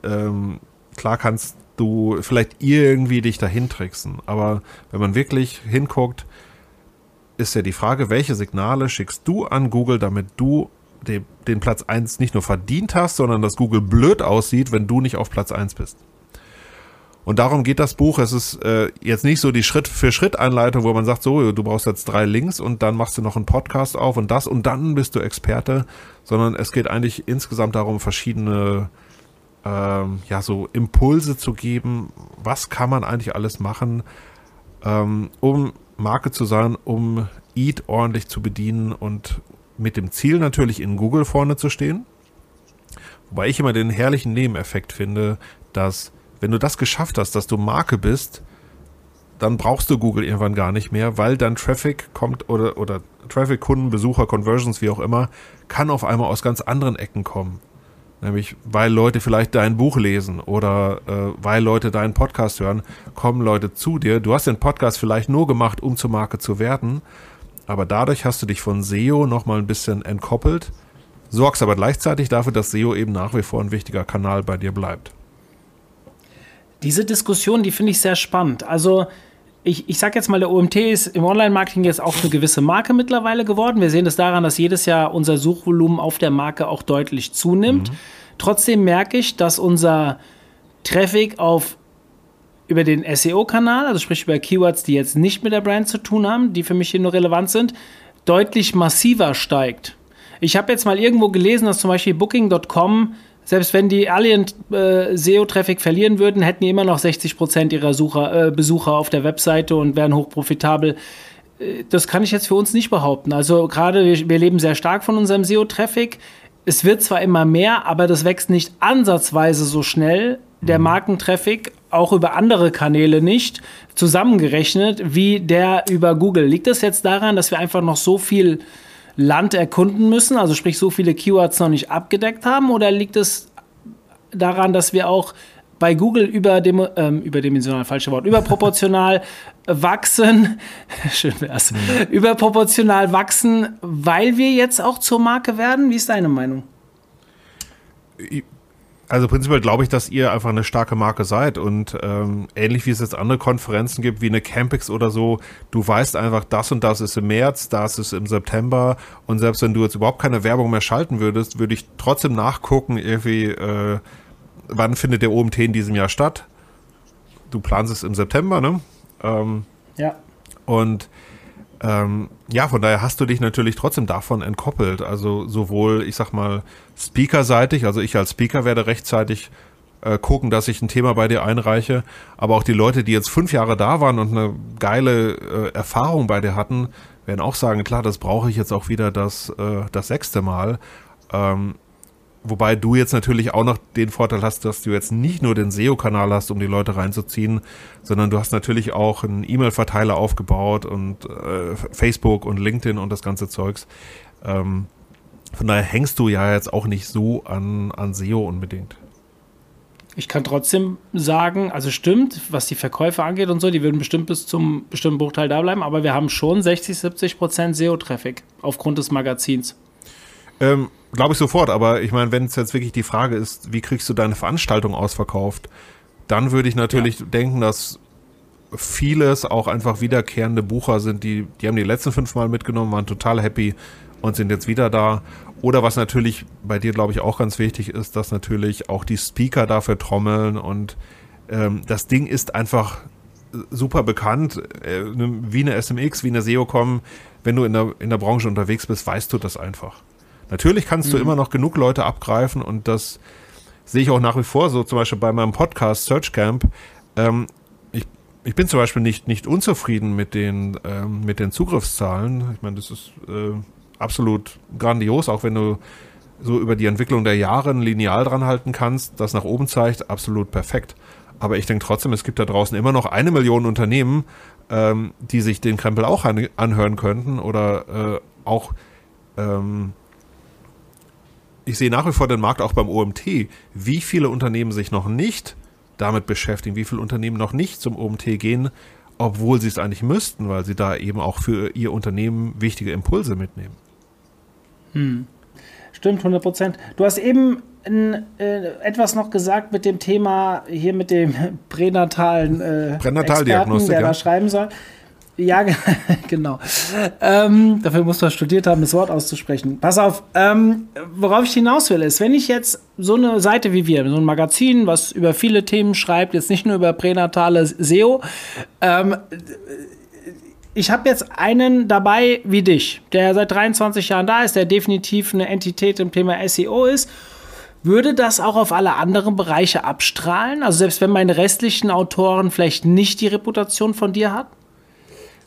ähm, klar kannst du vielleicht irgendwie dich dahin tricksen. Aber wenn man wirklich hinguckt, ist ja die Frage, welche Signale schickst du an Google, damit du den, den Platz 1 nicht nur verdient hast, sondern dass Google blöd aussieht, wenn du nicht auf Platz 1 bist. Und darum geht das Buch. Es ist äh, jetzt nicht so die Schritt-für-Schritt-Einleitung, wo man sagt, so, du brauchst jetzt drei Links und dann machst du noch einen Podcast auf und das und dann bist du Experte, sondern es geht eigentlich insgesamt darum, verschiedene ähm, ja, so Impulse zu geben, was kann man eigentlich alles machen, ähm, um Marke zu sein, um Eat ordentlich zu bedienen und mit dem Ziel natürlich in Google vorne zu stehen. Wobei ich immer den herrlichen Nebeneffekt finde, dass wenn du das geschafft hast, dass du Marke bist, dann brauchst du Google irgendwann gar nicht mehr, weil dann Traffic kommt oder, oder Traffic, Kunden, Besucher, Conversions, wie auch immer, kann auf einmal aus ganz anderen Ecken kommen. Nämlich, weil Leute vielleicht dein Buch lesen oder äh, weil Leute deinen Podcast hören, kommen Leute zu dir. Du hast den Podcast vielleicht nur gemacht, um zur Marke zu werden, aber dadurch hast du dich von SEO nochmal ein bisschen entkoppelt, sorgst aber gleichzeitig dafür, dass SEO eben nach wie vor ein wichtiger Kanal bei dir bleibt. Diese Diskussion, die finde ich sehr spannend. Also ich, ich sage jetzt mal, der OMT ist im Online-Marketing jetzt auch eine gewisse Marke mittlerweile geworden. Wir sehen das daran, dass jedes Jahr unser Suchvolumen auf der Marke auch deutlich zunimmt. Mhm. Trotzdem merke ich, dass unser Traffic auf über den SEO-Kanal, also sprich über Keywords, die jetzt nicht mit der Brand zu tun haben, die für mich hier nur relevant sind, deutlich massiver steigt. Ich habe jetzt mal irgendwo gelesen, dass zum Beispiel Booking.com, selbst wenn die alle ihren äh, SEO-Traffic verlieren würden, hätten die immer noch 60 Prozent ihrer Sucher, äh, Besucher auf der Webseite und wären hochprofitabel. Äh, das kann ich jetzt für uns nicht behaupten. Also gerade wir, wir leben sehr stark von unserem SEO-Traffic. Es wird zwar immer mehr, aber das wächst nicht ansatzweise so schnell. Der mhm. Markentraffic auch über andere Kanäle nicht zusammengerechnet wie der über Google. Liegt das jetzt daran, dass wir einfach noch so viel Land erkunden müssen, also sprich so viele Keywords noch nicht abgedeckt haben, oder liegt es daran, dass wir auch bei Google überdim ähm, überdimensional, falsche Wort, überproportional wachsen, schön wär's, mhm. überproportional wachsen, weil wir jetzt auch zur Marke werden? Wie ist deine Meinung? Also prinzipiell glaube ich, dass ihr einfach eine starke Marke seid und ähm, ähnlich wie es jetzt andere Konferenzen gibt, wie eine Campix oder so, du weißt einfach, das und das ist im März, das ist im September und selbst wenn du jetzt überhaupt keine Werbung mehr schalten würdest, würde ich trotzdem nachgucken, irgendwie, äh, wann findet der OMT in diesem Jahr statt. Du planst es im September, ne? Ähm, ja. Und ähm, ja, von daher hast du dich natürlich trotzdem davon entkoppelt. Also sowohl, ich sag mal, speakerseitig, also ich als Speaker werde rechtzeitig äh, gucken, dass ich ein Thema bei dir einreiche, aber auch die Leute, die jetzt fünf Jahre da waren und eine geile äh, Erfahrung bei dir hatten, werden auch sagen, klar, das brauche ich jetzt auch wieder das, äh, das sechste Mal. Ähm, Wobei du jetzt natürlich auch noch den Vorteil hast, dass du jetzt nicht nur den SEO-Kanal hast, um die Leute reinzuziehen, sondern du hast natürlich auch einen E-Mail-Verteiler aufgebaut und äh, Facebook und LinkedIn und das ganze Zeugs. Ähm, von daher hängst du ja jetzt auch nicht so an, an SEO unbedingt. Ich kann trotzdem sagen, also stimmt, was die Verkäufe angeht und so, die würden bestimmt bis zum bestimmten Bruchteil da bleiben, aber wir haben schon 60, 70 Prozent SEO-Traffic aufgrund des Magazins. Ähm, Glaube ich sofort, aber ich meine, wenn es jetzt wirklich die Frage ist, wie kriegst du deine Veranstaltung ausverkauft, dann würde ich natürlich ja. denken, dass vieles auch einfach wiederkehrende Bucher sind, die, die haben die letzten fünf Mal mitgenommen, waren total happy und sind jetzt wieder da. Oder was natürlich bei dir, glaube ich, auch ganz wichtig ist, dass natürlich auch die Speaker dafür trommeln und ähm, das Ding ist einfach super bekannt, äh, wie eine SMX, wie eine SEOCom. Wenn du in der, in der Branche unterwegs bist, weißt du das einfach. Natürlich kannst mhm. du immer noch genug Leute abgreifen und das sehe ich auch nach wie vor so, zum Beispiel bei meinem Podcast Search Camp. Ähm, ich, ich bin zum Beispiel nicht, nicht unzufrieden mit den, ähm, mit den Zugriffszahlen. Ich meine, das ist äh, absolut grandios, auch wenn du so über die Entwicklung der Jahre ein Lineal dran halten kannst, das nach oben zeigt, absolut perfekt. Aber ich denke trotzdem, es gibt da draußen immer noch eine Million Unternehmen, ähm, die sich den Krempel auch an, anhören könnten oder äh, auch ähm, ich sehe nach wie vor den Markt auch beim OMT, wie viele Unternehmen sich noch nicht damit beschäftigen, wie viele Unternehmen noch nicht zum OMT gehen, obwohl sie es eigentlich müssten, weil sie da eben auch für ihr Unternehmen wichtige Impulse mitnehmen. Hm. Stimmt, 100 Prozent. Du hast eben äh, etwas noch gesagt mit dem Thema hier mit dem pränatalen äh, Experten, der da schreiben soll. Ja, genau. Ähm, dafür musst du studiert haben, das Wort auszusprechen. Pass auf, ähm, worauf ich hinaus will, ist, wenn ich jetzt so eine Seite wie wir, so ein Magazin, was über viele Themen schreibt, jetzt nicht nur über pränatale SEO, ähm, ich habe jetzt einen dabei wie dich, der seit 23 Jahren da ist, der definitiv eine Entität im Thema SEO ist. Würde das auch auf alle anderen Bereiche abstrahlen? Also selbst wenn meine restlichen Autoren vielleicht nicht die Reputation von dir hatten?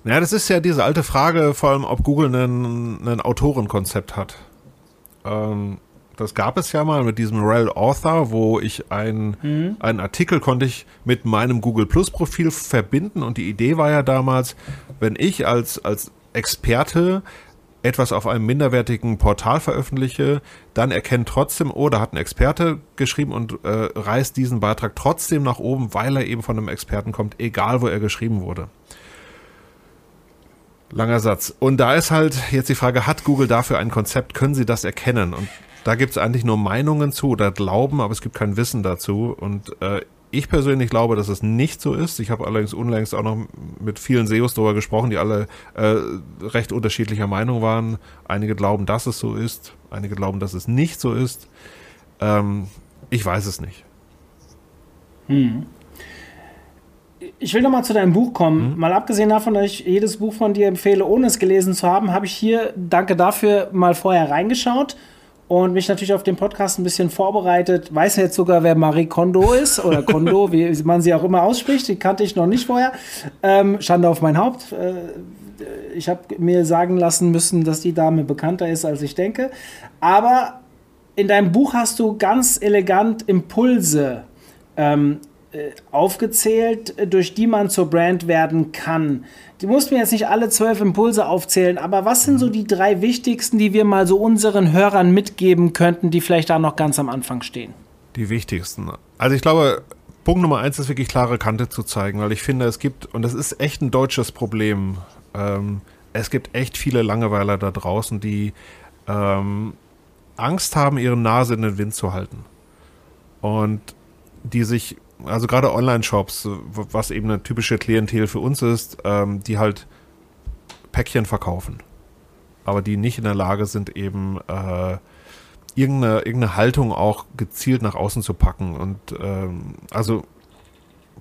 Ja, das ist ja diese alte Frage, vor allem, ob Google ein Autorenkonzept hat. Ähm, das gab es ja mal mit diesem Rel Author, wo ich ein, mhm. einen Artikel konnte ich mit meinem Google Plus Profil verbinden und die Idee war ja damals, wenn ich als, als Experte etwas auf einem minderwertigen Portal veröffentliche, dann erkennt trotzdem, oh, da hat ein Experte geschrieben und äh, reißt diesen Beitrag trotzdem nach oben, weil er eben von einem Experten kommt, egal wo er geschrieben wurde. Langer Satz. Und da ist halt jetzt die Frage, hat Google dafür ein Konzept? Können sie das erkennen? Und da gibt es eigentlich nur Meinungen zu oder Glauben, aber es gibt kein Wissen dazu. Und äh, ich persönlich glaube, dass es nicht so ist. Ich habe allerdings unlängst auch noch mit vielen SEOs darüber gesprochen, die alle äh, recht unterschiedlicher Meinung waren. Einige glauben, dass es so ist, einige glauben, dass es nicht so ist. Ähm, ich weiß es nicht. Hm ich will noch mal zu deinem Buch kommen. Mhm. Mal abgesehen davon, dass ich jedes Buch von dir empfehle, ohne es gelesen zu haben, habe ich hier, danke dafür, mal vorher reingeschaut und mich natürlich auf den Podcast ein bisschen vorbereitet. Weiß jetzt sogar, wer Marie Kondo ist oder Kondo, wie man sie auch immer ausspricht. Die kannte ich noch nicht vorher. Ähm, Schande auf mein Haupt. Äh, ich habe mir sagen lassen müssen, dass die Dame bekannter ist, als ich denke. Aber in deinem Buch hast du ganz elegant Impulse ähm, äh, aufgezählt, durch die man zur Brand werden kann. Du musst mir jetzt nicht alle zwölf Impulse aufzählen, aber was sind so die drei wichtigsten, die wir mal so unseren Hörern mitgeben könnten, die vielleicht da noch ganz am Anfang stehen? Die wichtigsten. Also ich glaube, Punkt Nummer eins ist wirklich klare Kante zu zeigen, weil ich finde, es gibt, und das ist echt ein deutsches Problem, ähm, es gibt echt viele Langeweiler da draußen, die ähm, Angst haben, ihre Nase in den Wind zu halten. Und die sich also gerade Online-Shops, was eben eine typische Klientel für uns ist, ähm, die halt Päckchen verkaufen, aber die nicht in der Lage sind, eben äh, irgendeine, irgendeine Haltung auch gezielt nach außen zu packen. Und ähm, also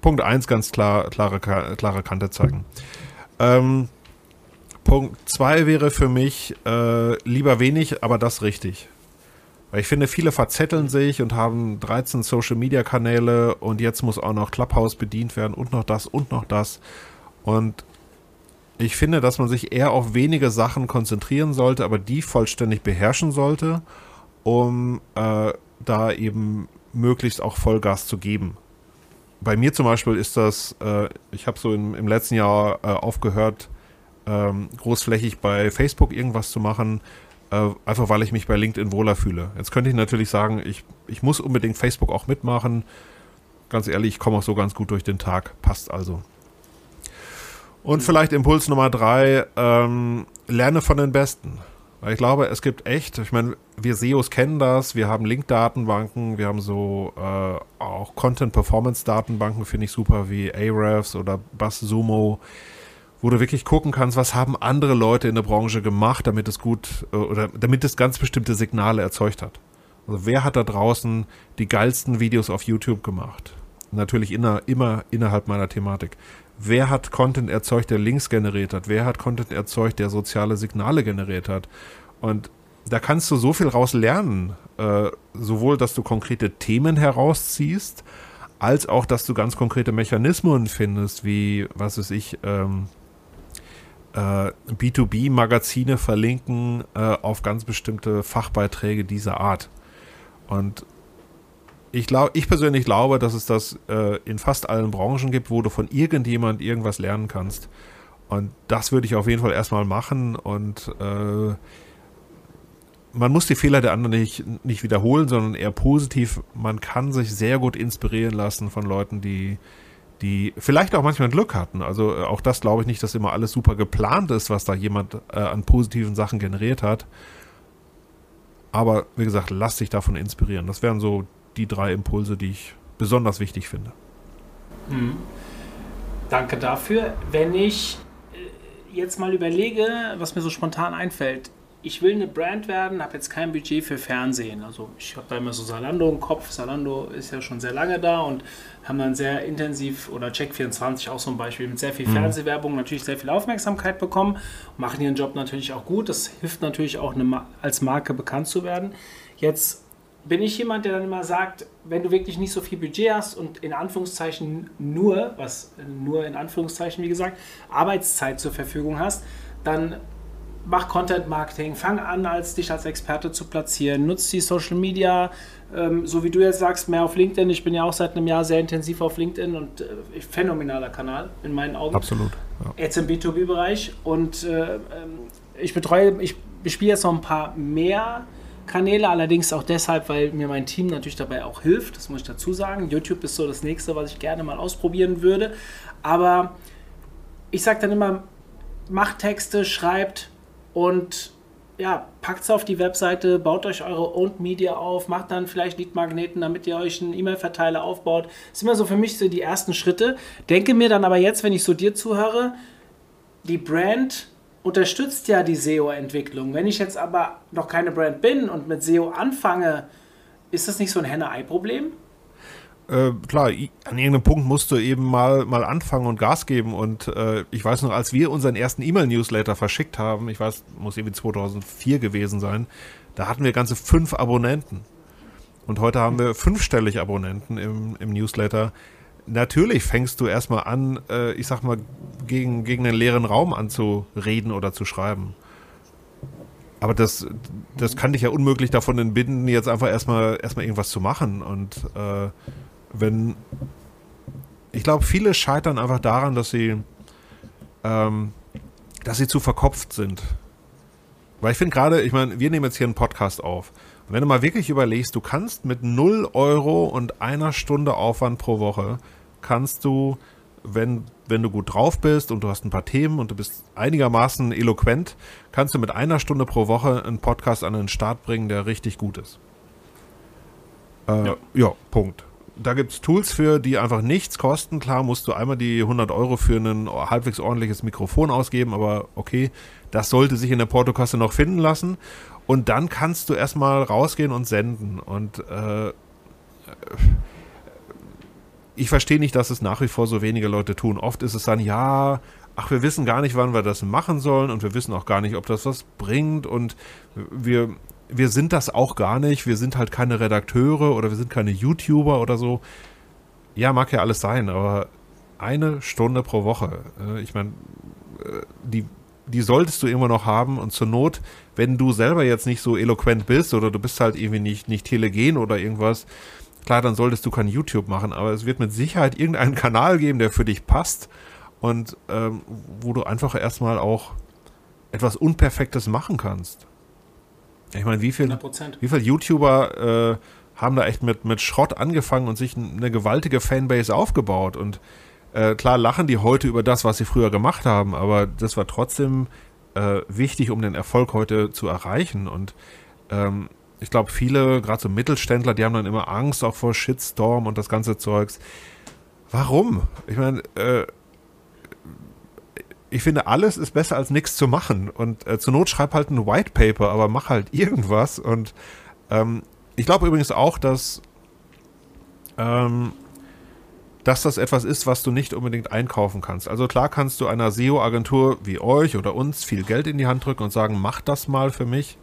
Punkt 1 ganz klar, klare, klare Kante zeigen. Ähm, Punkt 2 wäre für mich äh, lieber wenig, aber das richtig. Weil ich finde, viele verzetteln sich und haben 13 Social Media Kanäle und jetzt muss auch noch Clubhouse bedient werden und noch das und noch das. Und ich finde, dass man sich eher auf wenige Sachen konzentrieren sollte, aber die vollständig beherrschen sollte, um äh, da eben möglichst auch Vollgas zu geben. Bei mir zum Beispiel ist das, äh, ich habe so im, im, letzten Jahr äh, aufgehört, ähm, großflächig bei Facebook irgendwas zu machen, äh, einfach weil ich mich bei LinkedIn wohler fühle. Jetzt könnte ich natürlich sagen, ich, ich muss unbedingt Facebook auch mitmachen. Ganz ehrlich, ich komme auch so ganz gut durch den Tag. Passt also. Und vielleicht Impuls Nummer drei, ähm, lerne von den Besten. Weil ich glaube, es gibt echt, ich meine, wir SEOs kennen das, wir haben Link-Datenbanken, wir haben so äh, auch Content-Performance-Datenbanken, finde ich super, wie Ahrefs oder BuzzSumo wo du wirklich gucken kannst, was haben andere Leute in der Branche gemacht, damit es gut äh, oder damit es ganz bestimmte Signale erzeugt hat. Also wer hat da draußen die geilsten Videos auf YouTube gemacht? Natürlich inner, immer innerhalb meiner Thematik. Wer hat Content erzeugt, der Links generiert hat? Wer hat Content erzeugt, der soziale Signale generiert hat? Und da kannst du so viel raus lernen. Äh, sowohl, dass du konkrete Themen herausziehst, als auch, dass du ganz konkrete Mechanismen findest, wie, was weiß ich, ähm, äh, B2B-Magazine verlinken äh, auf ganz bestimmte Fachbeiträge dieser Art. Und ich, glaub, ich persönlich glaube, dass es das äh, in fast allen Branchen gibt, wo du von irgendjemand irgendwas lernen kannst. Und das würde ich auf jeden Fall erstmal machen und äh, man muss die Fehler der anderen nicht, nicht wiederholen, sondern eher positiv. Man kann sich sehr gut inspirieren lassen von Leuten, die die vielleicht auch manchmal Glück hatten. Also äh, auch das glaube ich nicht, dass immer alles super geplant ist, was da jemand äh, an positiven Sachen generiert hat. Aber wie gesagt, lass dich davon inspirieren. Das wären so die drei Impulse, die ich besonders wichtig finde. Hm. Danke dafür. Wenn ich äh, jetzt mal überlege, was mir so spontan einfällt, ich will eine Brand werden, habe jetzt kein Budget für Fernsehen. Also ich habe da immer so Salando im Kopf. Salando ist ja schon sehr lange da und haben dann sehr intensiv oder Check24 auch so ein Beispiel mit sehr viel mhm. Fernsehwerbung natürlich sehr viel Aufmerksamkeit bekommen, machen ihren Job natürlich auch gut. Das hilft natürlich auch eine, als Marke bekannt zu werden. Jetzt bin ich jemand, der dann immer sagt, wenn du wirklich nicht so viel Budget hast und in Anführungszeichen nur, was nur in Anführungszeichen wie gesagt, Arbeitszeit zur Verfügung hast, dann mach Content Marketing, fang an, als dich als Experte zu platzieren, nutz die Social Media, ähm, so wie du jetzt sagst, mehr auf LinkedIn. Ich bin ja auch seit einem Jahr sehr intensiv auf LinkedIn und äh, phänomenaler Kanal in meinen Augen. Absolut. Ja. Jetzt im B2B-Bereich und äh, ähm, ich betreue, ich bespiele jetzt noch ein paar mehr Kanäle, allerdings auch deshalb, weil mir mein Team natürlich dabei auch hilft, das muss ich dazu sagen. YouTube ist so das nächste, was ich gerne mal ausprobieren würde. Aber ich sage dann immer, macht Texte, schreibt, und ja, packt es auf die Webseite, baut euch eure Owned Media auf, macht dann vielleicht Leadmagneten, damit ihr euch einen E-Mail-Verteiler aufbaut. Das sind immer so für mich so die ersten Schritte. Denke mir dann aber jetzt, wenn ich so dir zuhöre, die Brand unterstützt ja die SEO-Entwicklung. Wenn ich jetzt aber noch keine Brand bin und mit SEO anfange, ist das nicht so ein Henne-Ei-Problem? Äh, klar, an irgendeinem Punkt musst du eben mal, mal anfangen und Gas geben. Und äh, ich weiß noch, als wir unseren ersten E-Mail-Newsletter verschickt haben, ich weiß, muss irgendwie 2004 gewesen sein, da hatten wir ganze fünf Abonnenten. Und heute haben wir fünfstellig Abonnenten im, im Newsletter. Natürlich fängst du erstmal an, äh, ich sag mal, gegen, gegen einen leeren Raum anzureden oder zu schreiben. Aber das, das kann dich ja unmöglich davon entbinden, jetzt einfach erstmal, erstmal irgendwas zu machen. Und äh, wenn. Ich glaube, viele scheitern einfach daran, dass sie, ähm, dass sie zu verkopft sind. Weil ich finde gerade, ich meine, wir nehmen jetzt hier einen Podcast auf. Und wenn du mal wirklich überlegst, du kannst mit 0 Euro und einer Stunde Aufwand pro Woche, kannst du, wenn wenn du gut drauf bist und du hast ein paar Themen und du bist einigermaßen eloquent, kannst du mit einer Stunde pro Woche einen Podcast an den Start bringen, der richtig gut ist. Äh, ja. ja, Punkt. Da gibt es Tools für, die einfach nichts kosten. Klar musst du einmal die 100 Euro für ein halbwegs ordentliches Mikrofon ausgeben, aber okay, das sollte sich in der Portokasse noch finden lassen. Und dann kannst du erstmal rausgehen und senden. Und äh, ich verstehe nicht, dass es nach wie vor so wenige Leute tun. Oft ist es dann, ja, ach, wir wissen gar nicht, wann wir das machen sollen und wir wissen auch gar nicht, ob das was bringt und wir, wir sind das auch gar nicht. Wir sind halt keine Redakteure oder wir sind keine YouTuber oder so. Ja, mag ja alles sein, aber eine Stunde pro Woche. Äh, ich meine, äh, die, die solltest du immer noch haben und zur Not, wenn du selber jetzt nicht so eloquent bist oder du bist halt irgendwie nicht, nicht telegen oder irgendwas, Klar, dann solltest du kein YouTube machen, aber es wird mit Sicherheit irgendeinen Kanal geben, der für dich passt und ähm, wo du einfach erstmal auch etwas Unperfektes machen kannst. Ich meine, wie viele wie viel YouTuber äh, haben da echt mit, mit Schrott angefangen und sich eine gewaltige Fanbase aufgebaut und äh, klar lachen die heute über das, was sie früher gemacht haben, aber das war trotzdem äh, wichtig, um den Erfolg heute zu erreichen und ähm, ich glaube, viele, gerade so Mittelständler, die haben dann immer Angst auch vor Shitstorm und das ganze Zeugs. Warum? Ich meine, äh, ich finde, alles ist besser als nichts zu machen. Und äh, zur Not schreib halt ein White Paper, aber mach halt irgendwas. Und ähm, ich glaube übrigens auch, dass, ähm, dass das etwas ist, was du nicht unbedingt einkaufen kannst. Also klar kannst du einer SEO-Agentur wie euch oder uns viel Geld in die Hand drücken und sagen, mach das mal für mich.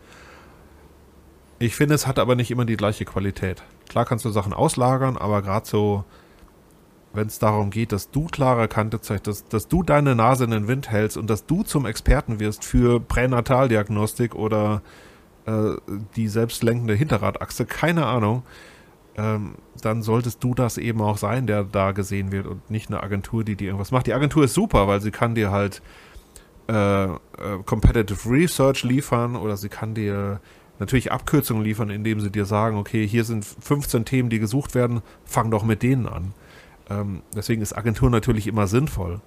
Ich finde, es hat aber nicht immer die gleiche Qualität. Klar kannst du Sachen auslagern, aber gerade so, wenn es darum geht, dass du klare Kante zeigst, dass, dass du deine Nase in den Wind hältst und dass du zum Experten wirst für Pränataldiagnostik oder äh, die selbstlenkende Hinterradachse, keine Ahnung, ähm, dann solltest du das eben auch sein, der da gesehen wird und nicht eine Agentur, die dir irgendwas macht. Die Agentur ist super, weil sie kann dir halt äh, äh, Competitive Research liefern oder sie kann dir natürlich Abkürzungen liefern, indem sie dir sagen, okay, hier sind 15 Themen, die gesucht werden, fang doch mit denen an. Ähm, deswegen ist Agentur natürlich immer sinnvoll.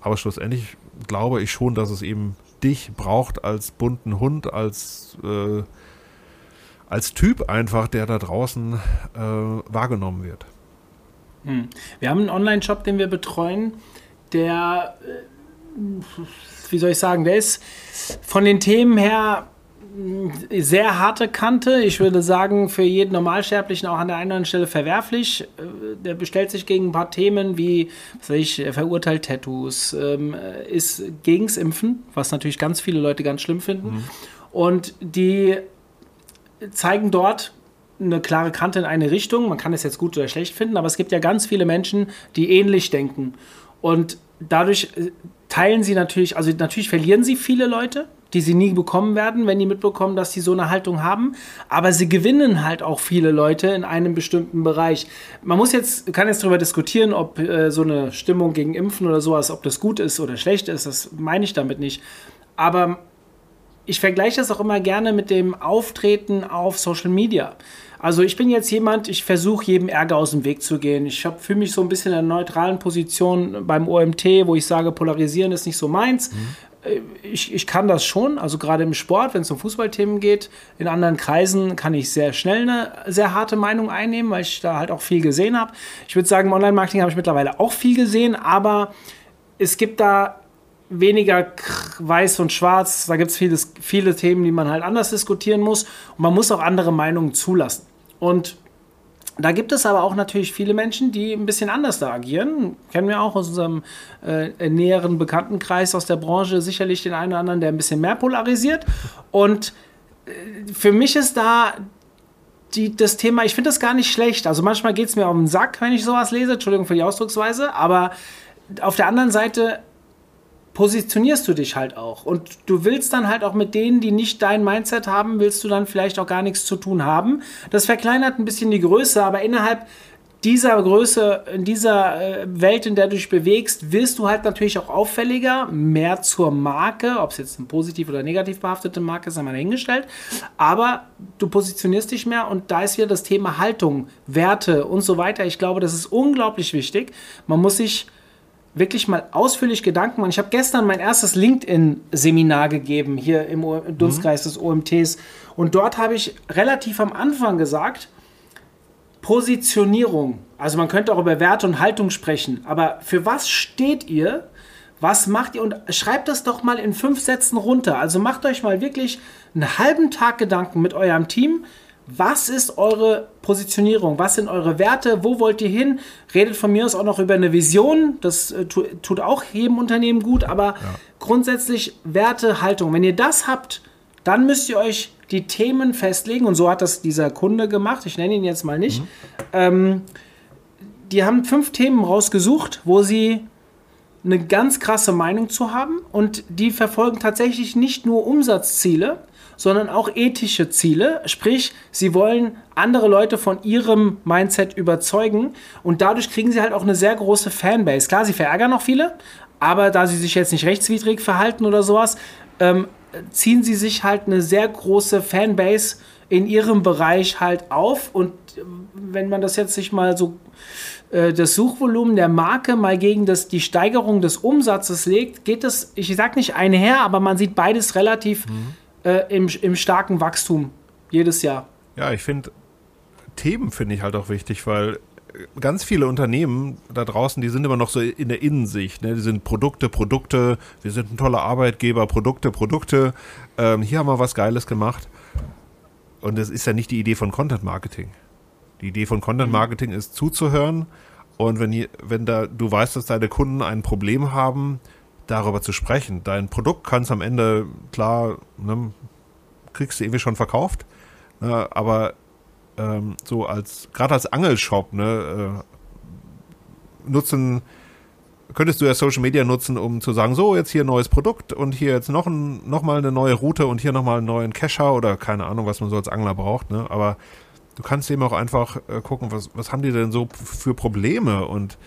Aber schlussendlich glaube ich schon, dass es eben dich braucht als bunten Hund, als, äh, als Typ einfach, der da draußen äh, wahrgenommen wird. Hm. Wir haben einen Online-Shop, den wir betreuen, der, äh, wie soll ich sagen, der ist von den Themen her sehr harte Kante. Ich würde sagen, für jeden Normalsterblichen auch an der einen oder anderen Stelle verwerflich. Äh, der bestellt sich gegen ein paar Themen wie, was weiß ich, verurteilt Tattoos, ähm, ist gegens Impfen, was natürlich ganz viele Leute ganz schlimm finden. Mhm. Und die zeigen dort eine klare Kante in eine Richtung. Man kann es jetzt gut oder schlecht finden, aber es gibt ja ganz viele Menschen, die ähnlich denken. Und dadurch äh, teilen sie natürlich, also natürlich verlieren sie viele Leute, die sie nie bekommen werden, wenn die mitbekommen, dass sie so eine Haltung haben. Aber sie gewinnen halt auch viele Leute in einem bestimmten Bereich. Man muss jetzt, kann jetzt darüber diskutieren, ob äh, so eine Stimmung gegen Impfen oder sowas, ob das gut ist oder schlecht ist. Das meine ich damit nicht. Aber ich vergleiche das auch immer gerne mit dem Auftreten auf Social Media. Also ich bin jetzt jemand, ich versuche jedem Ärger aus dem Weg zu gehen. Ich fühle mich so ein bisschen in einer neutralen Position beim OMT, wo ich sage, polarisieren ist nicht so meins. Mhm. Äh, ich, ich kann das schon, also gerade im Sport, wenn es um Fußballthemen geht. In anderen Kreisen kann ich sehr schnell eine sehr harte Meinung einnehmen, weil ich da halt auch viel gesehen habe. Ich würde sagen, im Online-Marketing habe ich mittlerweile auch viel gesehen, aber es gibt da weniger weiß und schwarz. Da gibt es viele, viele Themen, die man halt anders diskutieren muss. Und man muss auch andere Meinungen zulassen. Und Da gibt es aber auch natürlich viele Menschen, die ein bisschen anders da agieren. Kennen wir auch aus unserem äh, näheren Bekanntenkreis aus der Branche sicherlich den einen oder anderen, der ein bisschen mehr polarisiert. Und äh, für mich ist da die, das Thema, ich finde das gar nicht schlecht. Also manchmal geht es mir auf den Sack, wenn ich sowas lese. Entschuldigung für die Ausdrucksweise. Aber auf der anderen Seite positionierst du dich halt auch. Und du willst dann halt auch mit denen, die nicht dein Mindset haben, willst du dann vielleicht auch gar nichts zu tun haben. Das verkleinert ein bisschen die Größe, aber innerhalb dieser Größe, in dieser äh, Welt, in der du dich bewegst, wirst du halt natürlich auch auffälliger, mehr zur Marke, ob es jetzt eine positiv oder negativ behaftete Marke ist, einmal dahingestellt. Aber du positionierst dich mehr und da ist wieder das Thema Haltung, Werte und so weiter. Ich glaube, das ist unglaublich wichtig. Man muss sich wirklich mal ausführlich Gedanken machen. Ich habe gestern mein erstes LinkedIn-Seminar gegeben, hier im, im Dunstkreis mhm. des OMTs. Und dort habe ich relativ am Anfang gesagt, Positionierung. Also man könnte auch über Werte und Haltung sprechen. Aber für was steht ihr? Was macht ihr? Und schreibt das doch mal in fünf Sätzen runter. Also macht euch mal wirklich einen halben Tag Gedanken mit eurem Team. Was ist eure Positionierung? Was sind eure Werte? Wo wollt ihr hin? Redet von mir aus auch noch über eine Vision. Das äh, tut auch jedem Unternehmen gut. Aber ja. grundsätzlich Werte, Haltung. Wenn ihr das habt, dann müsst ihr euch die Themen festlegen. Und so hat das dieser Kunde gemacht. Ich nenne ihn jetzt mal nicht. Mhm. Ähm, die haben fünf Themen rausgesucht, wo sie eine ganz krasse Meinung zu haben. Und die verfolgen tatsächlich nicht nur Umsatzziele, sondern auch ethische Ziele. Sprich, sie wollen andere Leute von ihrem Mindset überzeugen und dadurch kriegen sie halt auch eine sehr große Fanbase. Klar, sie verärgern noch viele, aber da sie sich jetzt nicht rechtswidrig verhalten oder sowas, ähm, ziehen sie sich halt eine sehr große Fanbase in ihrem Bereich halt auf und äh, wenn man das jetzt sich mal so äh, das Suchvolumen der Marke mal gegen das, die Steigerung des Umsatzes legt, geht das, ich sage nicht einher, aber man sieht beides relativ mhm äh, im, im starken Wachstum jedes Jahr. Ja, ich finde, Themen finde ich halt auch wichtig, weil äh, ganz viele Unternehmen da draußen, die sind immer noch so in der Innensicht. Ne? Die sind Produkte, Produkte, wir sind ein toller Arbeitgeber, Produkte, Produkte. Ähm, hier haben wir was Geiles gemacht. Und das ist ja nicht die Idee von Content Marketing. Die Idee von Content Marketing ist zuzuhören und wenn, wenn da, du weißt, dass deine Kunden ein Problem haben, darüber zu sprechen. Dein Produkt kannst am Ende, klar, ne, kriegst du irgendwie schon verkauft, ne, aber ähm, so als, gerade als Angelshop, ne, äh, nutzen, könntest du ja Social Media nutzen, um zu sagen, so, jetzt hier ein neues Produkt und hier jetzt noch, ein, noch mal eine neue Route und hier noch mal einen neuen Cacher oder keine Ahnung, was man so als Angler braucht, ne, aber du kannst eben auch einfach äh, gucken, was, was haben die denn so für Probleme und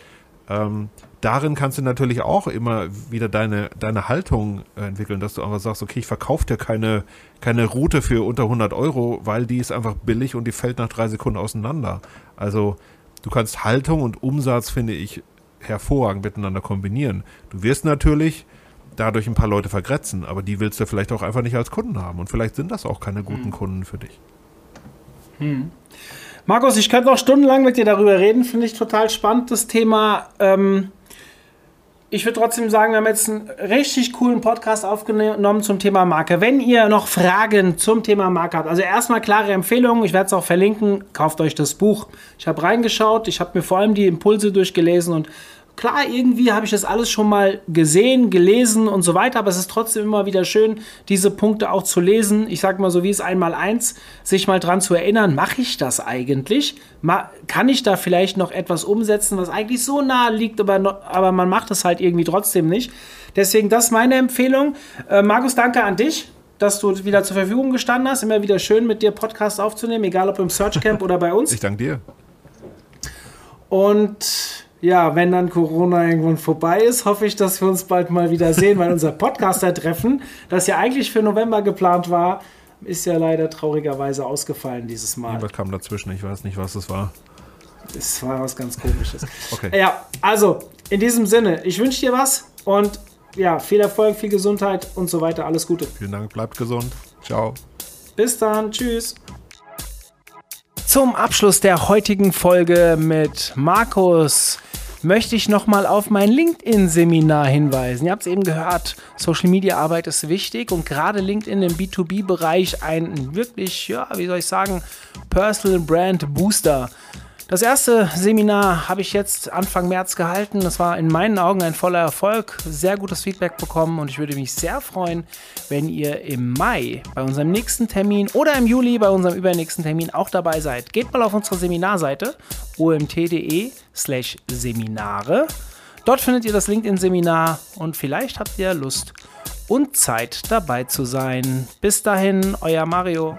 ähm, darin kannst du natürlich auch immer wieder deine, deine Haltung entwickeln, dass du einfach sagst, okay, ich verkaufe dir keine, keine Route für unter 100 Euro, weil die ist einfach billig und die fällt nach drei Sekunden auseinander. Also du kannst Haltung und Umsatz, finde ich, hervorragend miteinander kombinieren. Du wirst natürlich dadurch ein paar Leute vergrätzen, aber die willst du vielleicht auch einfach nicht als Kunden haben und vielleicht sind das auch keine guten hm. Kunden für dich. Hm. Markus, ich könnte noch stundenlang mit dir darüber reden, finde ich total spannend, das Thema. Ähm, ich würde trotzdem sagen, wir haben jetzt einen richtig coolen Podcast aufgenommen zum Thema Marke. Wenn ihr noch Fragen zum Thema Marke habt, also erstmal klare Empfehlungen, ich werde es auch verlinken, kauft euch das Buch. Ich habe reingeschaut, ich habe mir vor allem die Impulse durchgelesen und Klar, irgendwie habe ich das alles schon mal gesehen, gelesen und so weiter, aber es ist trotzdem immer wieder schön, diese Punkte auch zu lesen. Ich sage mal so, wie es einmal eins, sich mal dran zu erinnern, mache ich das eigentlich? kann ich da vielleicht noch etwas umsetzen, was eigentlich so nahe liegt, aber, aber man macht es halt irgendwie trotzdem nicht. Deswegen, das ist meine Empfehlung. Äh, Markus, danke an dich dass du wieder zur Verfügung gestanden hast. Immer wieder schön, mit dir Podcasts aufzunehmen, egal ob im Search Camp oder bei uns. Ich danke dir. Und ja, wenn dann Corona irgendwann vorbei ist, hoffe ich, dass wir uns bald mal wieder sehen, weil unser Podcaster-Treffen, das ja eigentlich für November geplant war, ist ja leider traurigerweise ausgefallen dieses Mal. Was kam dazwischen? Ich weiß nicht, was es war. Es war was ganz Komisches. okay. Ja, also in diesem Sinne, ich wünsche dir was und ja, viel Erfolg, viel Gesundheit und so weiter. Alles Gute. Vielen Dank, bleibt gesund. Ciao. Bis dann, tschüss. Zum Abschluss der heutigen Folge mit Markus möchte ich nochmal auf mein LinkedIn-Seminar hinweisen. Ihr habt es eben gehört, Social-Media-Arbeit ist wichtig und gerade LinkedIn im B2B-Bereich ein wirklich, ja, wie soll ich sagen, Personal Brand Booster. Das erste Seminar habe ich jetzt Anfang März gehalten. Das war in meinen Augen ein voller Erfolg. Sehr gutes Feedback bekommen und ich würde mich sehr freuen, wenn ihr im Mai bei unserem nächsten Termin oder im Juli bei unserem übernächsten Termin auch dabei seid. Geht mal auf unsere Seminarseite omt.de/slash Seminare. Dort findet ihr das LinkedIn-Seminar und vielleicht habt ihr Lust und Zeit dabei zu sein. Bis dahin, euer Mario.